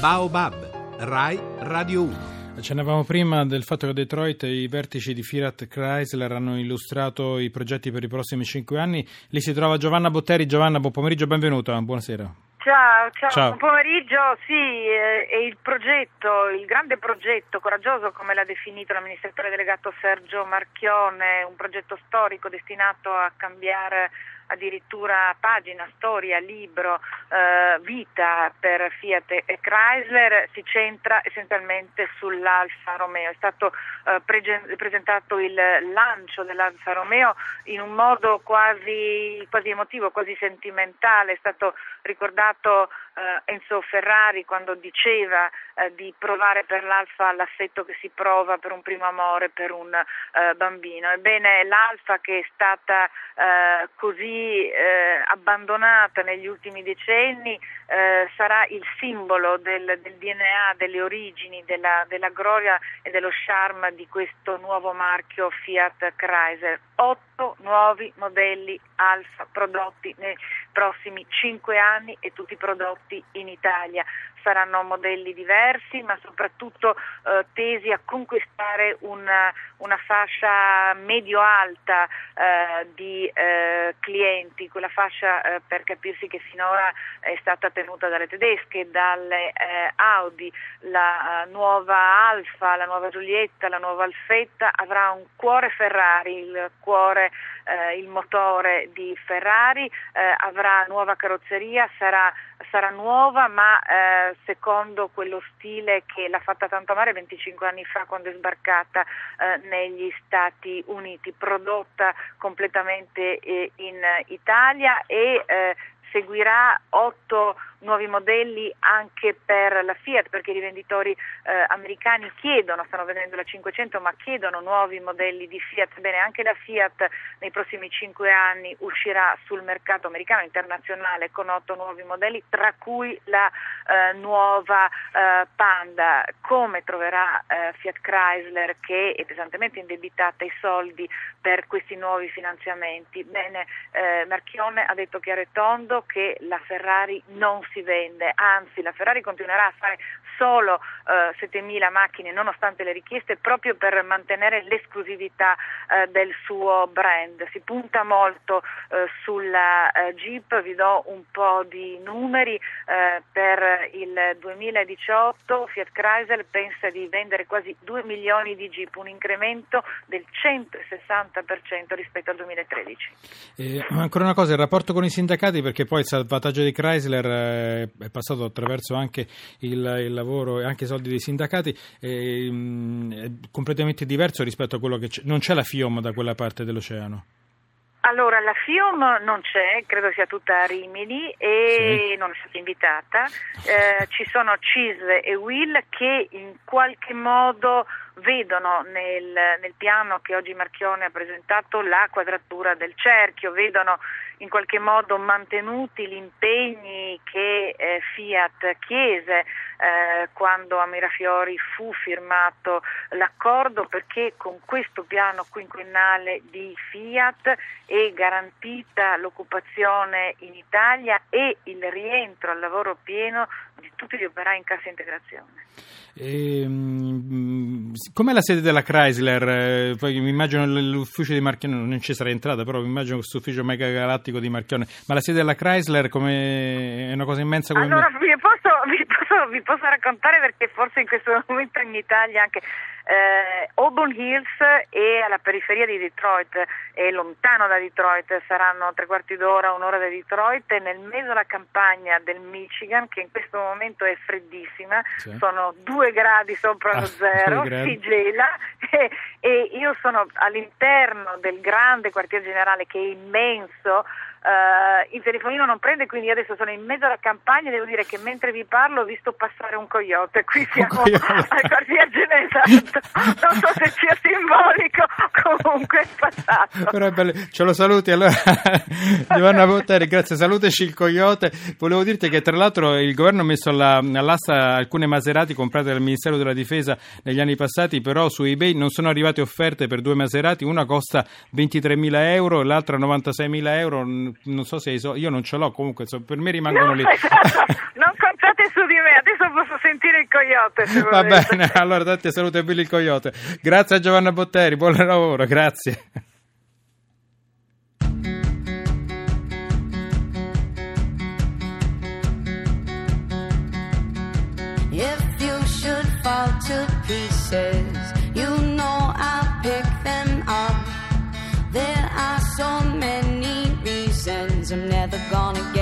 Baobab, Rai Radio 1. Accennavamo prima del fatto che a Detroit i vertici di Fiat Chrysler hanno illustrato i progetti per i prossimi cinque anni. Lì si trova Giovanna Botteri. Giovanna, buon pomeriggio, benvenuta. Buonasera. Ciao, ciao, Ciao. buon pomeriggio. Sì, eh, è il progetto, il grande progetto coraggioso, come l'ha definito l'amministratore delegato Sergio Marchione, un progetto storico destinato a cambiare addirittura pagina, storia, libro, eh, vita per Fiat e Chrysler, si centra essenzialmente sull'Alfa Romeo. È stato eh, prege- presentato il lancio dell'Alfa Romeo in un modo quasi, quasi emotivo, quasi sentimentale. È stato ricordato eh, Enzo Ferrari quando diceva eh, di provare per l'Alfa l'affetto che si prova per un primo amore per un eh, bambino. Ebbene, l'Alfa che è stata eh, così eh, abbandonata negli ultimi decenni eh, sarà il simbolo del, del DNA, delle origini, della, della gloria e dello charme di questo nuovo marchio Fiat Chrysler. Otto nuovi modelli Alfa prodotti nei prossimi cinque anni e tutti prodotti in Italia. Saranno modelli diversi, ma soprattutto eh, tesi a conquistare una, una fascia medio-alta eh, di eh, clienti, quella fascia eh, per capirsi che finora è stata tenuta dalle tedesche, dalle eh, Audi, la eh, nuova Alfa, la nuova Giulietta, la nuova Alfetta avrà un cuore Ferrari, il cuore, il motore di Ferrari, avrà nuova carrozzeria, sarà, sarà nuova ma secondo quello stile che l'ha fatta tanto amare 25 anni fa quando è sbarcata eh, negli Stati Uniti, prodotta completamente eh, in Italia e eh, seguirà otto nuovi modelli anche per la Fiat perché i rivenditori eh, americani chiedono, stanno vendendo la 500 ma chiedono nuovi modelli di Fiat, bene anche la Fiat nei prossimi cinque anni uscirà sul mercato americano internazionale con otto nuovi modelli tra cui la eh, nuova eh, Panda, come troverà eh, Fiat Chrysler che è pesantemente indebitata i soldi per questi nuovi finanziamenti? Bene, eh, Marchione ha detto chiaro e tondo che la Ferrari non si vende, anzi la Ferrari continuerà a fare solo eh, 7.000 macchine nonostante le richieste proprio per mantenere l'esclusività eh, del suo brand. Si punta molto eh, sulla eh, Jeep, vi do un po' di numeri, eh, per il 2018 Fiat Chrysler pensa di vendere quasi 2 milioni di Jeep, un incremento del 160% rispetto al 2013. Eh, ancora una cosa, il rapporto con i sindacati, perché poi il salvataggio di Chrysler eh, è passato attraverso anche il, il lavoro e anche i soldi dei sindacati, eh, è completamente diverso rispetto a quello che c'è. Non c'è la FIOM da quella parte dell'oceano. Allora, la FIOM non c'è, credo sia tutta a Rimini e Sì. non è stata invitata. Eh, ci sono CISL e WIL che in qualche modo vedono nel, nel piano che oggi Marchione ha presentato la quadratura del cerchio, vedono in qualche modo mantenuti gli impegni che eh, Fiat chiese eh, quando a Mirafiori fu firmato l'accordo perché con questo piano quinquennale di Fiat è garantita l'occupazione in Italia e il rientro al lavoro pieno di tutti gli operai in cassa integrazione. E, mh, com'è la sede della Chrysler? Eh, Poi mi immagino l'ufficio di Marchione, non ci sarei entrata, però mi immagino questo ufficio mega galattico di Marchione. Ma la sede della Chrysler come è una cosa immensa come Allora vi posso, vi, posso, vi posso raccontare perché forse in questo momento in Italia anche eh, Auburn Hills è alla periferia di Detroit, è lontano da Detroit, saranno tre quarti d'ora, un'ora da Detroit, e nel mezzo della campagna del Michigan che in questo momento è freddissima, Sì. sono due gradi sopra Ah, lo zero, si gela e, e io sono all'interno del grande quartier generale che è immenso. Eh, il telefonino non prende, quindi adesso sono in mezzo alla campagna e devo dire che mentre vi parlo ho visto passare un coyote. Qui siamo al quartier generale, esatto. non so se sia simbolico, comunque è passato. Però è bello. Ce lo saluti allora Giovanna Botteri, grazie, salutaci il coyote. Volevo dirti che tra l'altro il governo ha messo alla- all'asta alcune Maserati comprate dal Ministero della Difesa negli anni passati, però su eBay non sono arrivate offerte per due Maserati, una costa 23.000 euro, l'altra 96.000 euro, non so se hai so- io non ce l'ho, comunque insomma, per me rimangono No, lì. esatto, non contate su di me, adesso posso sentire il coyote. Se Va volete. bene, allora date saluto a Billy il Coyote. Grazie a Giovanna Botteri, buon lavoro, grazie. If you should fall to pieces, gonna get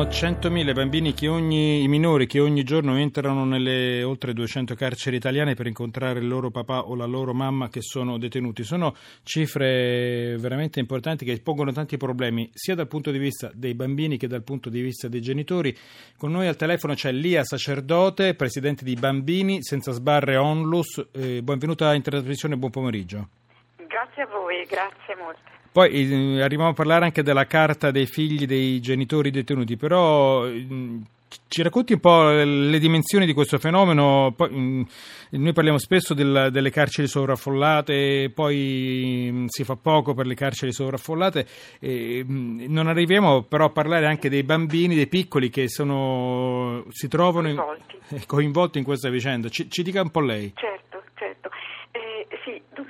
Sono 100.000 bambini che ogni, i minori che ogni giorno entrano nelle oltre 200 carceri italiane per incontrare il loro papà o la loro mamma che sono detenuti. Sono cifre veramente importanti che pongono tanti problemi sia dal punto di vista dei bambini che dal punto di vista dei genitori. Con noi al telefono c'è Lia Sacerdote, presidente di Bambini Senza Sbarre Onlus. Eh, benvenuta in trasmissione, buon pomeriggio. Grazie a voi, grazie molte. Poi eh, arriviamo a parlare anche della carta dei figli dei genitori detenuti, però mm, ci racconti un po' le dimensioni di questo fenomeno? Poi, mm, noi parliamo spesso del- delle carceri sovraffollate, poi mm, si fa poco per le carceri sovraffollate. e, mm, non arriviamo però a parlare anche dei bambini, dei piccoli che sono, si trovano in- Coinvolti. in questa vicenda. Ci, ci dica un po' lei. Certo.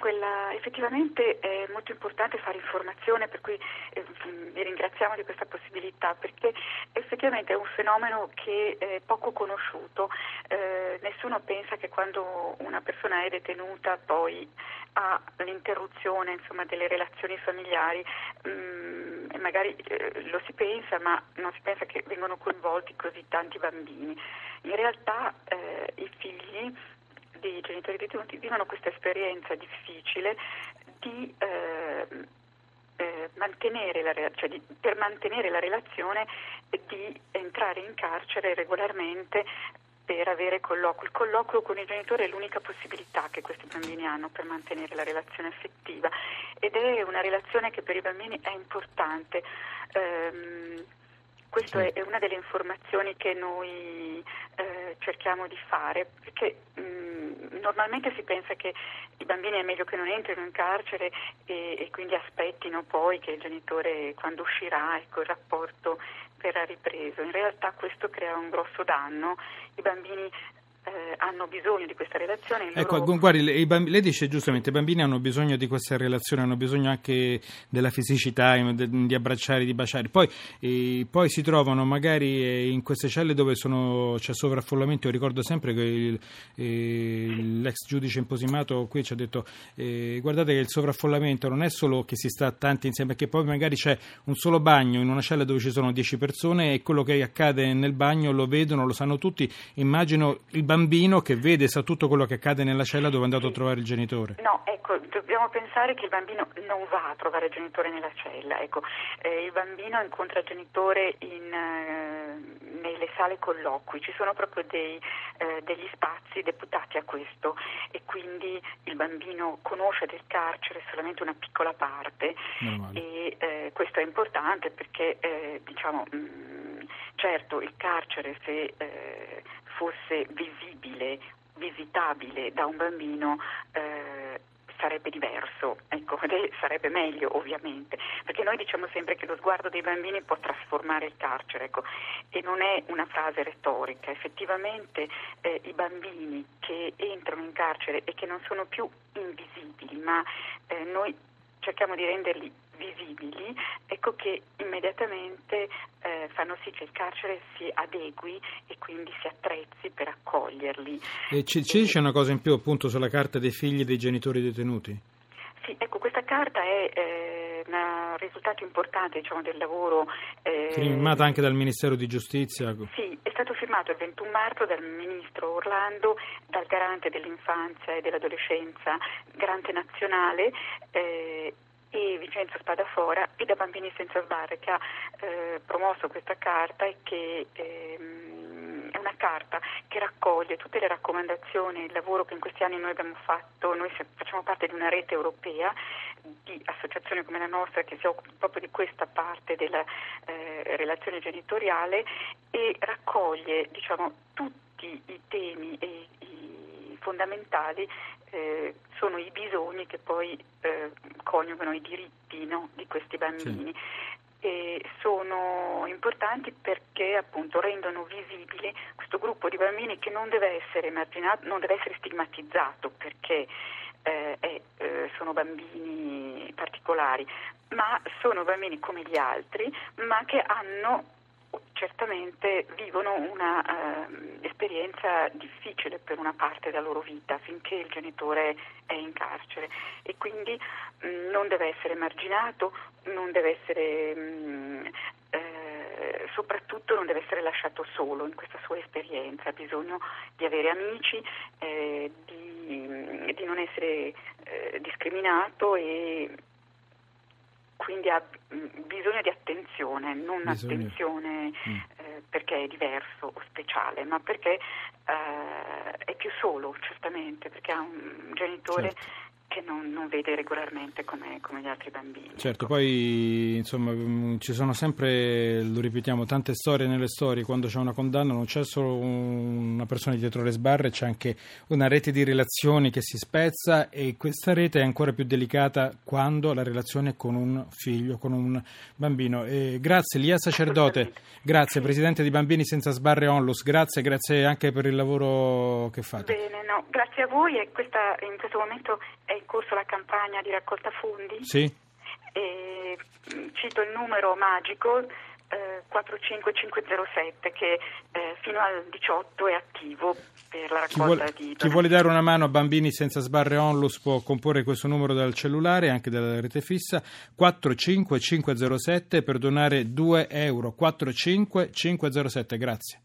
Eh, sì, dunque la- effettivamente è molto importante fare informazione, per cui eh, vi ringraziamo di questa possibilità, perché effettivamente è un fenomeno che è poco conosciuto. Eh, nessuno pensa che quando una persona è detenuta poi ha l'interruzione insomma, delle relazioni familiari mm, e magari eh, lo si pensa, ma non si pensa che vengono coinvolti così tanti bambini. In realtà eh, i figli dei genitori detenuti vivono questa esperienza difficile di eh, eh, mantenere la, cioè di, per mantenere la relazione di entrare in carcere regolarmente per avere colloquio. Il colloquio con il genitore è l'unica possibilità che questi bambini hanno per mantenere la relazione affettiva ed è una relazione che per i bambini è importante. Ehm, questa è una delle informazioni che noi eh, cerchiamo di fare, perché mh, normalmente si pensa che i bambini è meglio che non entrino in carcere e, e quindi aspettino poi che il genitore quando uscirà ecco, il rapporto verrà ripreso. In realtà questo crea un grosso danno, i bambini eh, hanno bisogno di questa relazione. Ecco, loro... guardi, bambini, lei dice giustamente, i bambini hanno bisogno di questa relazione, hanno bisogno anche della fisicità, di abbracciare, di baciare. Poi, eh, poi si trovano magari eh, in queste celle dove sono, c'è sovraffollamento. Io ricordo sempre che il, eh, l'ex giudice imposimato qui ci ha detto eh, guardate che il sovraffollamento non è solo che si sta tanti insieme, perché poi magari c'è un solo bagno in una cella dove ci sono 10 persone e quello che accade nel bagno lo vedono, lo sanno tutti. Immagino il bambino che vede, sa tutto quello che accade nella cella dove è andato a trovare il genitore. No, ecco, dobbiamo pensare che il bambino non va a trovare il genitore nella cella, ecco, eh, il bambino incontra il genitore in, eh, nelle sale colloqui, ci sono proprio dei, eh, degli spazi deputati a questo e quindi il bambino conosce del carcere solamente una piccola parte e eh, questo è importante perché eh, diciamo, mh, mm, certo il carcere se eh, fosse visibile, visitabile da un bambino eh, sarebbe diverso, ecco, sarebbe meglio ovviamente, perché noi diciamo sempre che lo sguardo dei bambini può trasformare il carcere, ecco, e non è una frase retorica, effettivamente eh, i bambini che entrano in carcere e che non sono più invisibili, ma eh, noi cerchiamo di renderli visibili, ecco che immediatamente eh, fanno sì che il carcere si adegui e quindi si attrezzi per accoglierli. E ci, ci dice una cosa in più appunto sulla carta dei figli dei genitori detenuti? Sì, ecco, questa carta è eh, un risultato importante diciamo, del lavoro. Eh, firmata anche dal Ministero di Giustizia? Sì, è stato firmato il 21 marzo dal Ministro Orlando, dal Garante dell'Infanzia e dell'Adolescenza, Garante Nazionale. Eh, e Vincenzo Spadafora e da Bambini Senza Sbarre che ha eh, promosso questa carta e che ehm, è una carta che raccoglie tutte le raccomandazioni, il lavoro che in questi anni noi abbiamo fatto, noi facciamo parte di una rete europea di associazioni come la nostra che si occupa proprio di questa parte della eh, relazione genitoriale e raccoglie diciamo, tutti i temi e i fondamentali eh, sono i bisogni che poi eh, coniugano i diritti no, di questi bambini. Sì. E sono importanti perché appunto rendono visibile questo gruppo di bambini che non deve essere emarginato, non deve essere stigmatizzato perché eh, eh, sono bambini particolari, ma sono bambini come gli altri, ma che hanno certamente vivono un'esperienza ehm, uh, difficile per una parte della loro vita finché il genitore è in carcere. E quindi mh, mm, non deve essere marginato, non deve essere, mh, mm, eh, soprattutto non deve essere lasciato solo in questa sua esperienza, ha bisogno di avere amici, eh, di, di, non essere eh, discriminato e quindi ha bisogno di attenzione, non bisogno. attenzione mm. eh, perché è diverso o speciale, ma perché eh, è più solo, certamente, perché ha un genitore certo che non, non, vede regolarmente come, come, gli altri bambini. Certo, poi insomma mm, ci sono sempre, lo ripetiamo, tante storie nelle storie, quando c'è una condanna non c'è solo una persona dietro le sbarre, c'è anche una rete di relazioni che si spezza e questa rete è ancora più delicata quando la relazione è con un figlio, con un bambino. E grazie Lia Sacerdote, grazie Presidente di Bambini Senza Sbarre Onlus, grazie, grazie anche per il lavoro che fate. Bene, no, grazie a voi e questa, in questo momento è corso la campagna di raccolta fondi. Sì. E, mm, cito il numero magico eh, 45507 che eh, fino al 18 è attivo per la raccolta chi vuole, di Chi vuole dare una mano a bambini senza sbarre onlus può comporre questo numero dal cellulare e anche dalla rete fissa 45507 per donare 2 euro 45507 grazie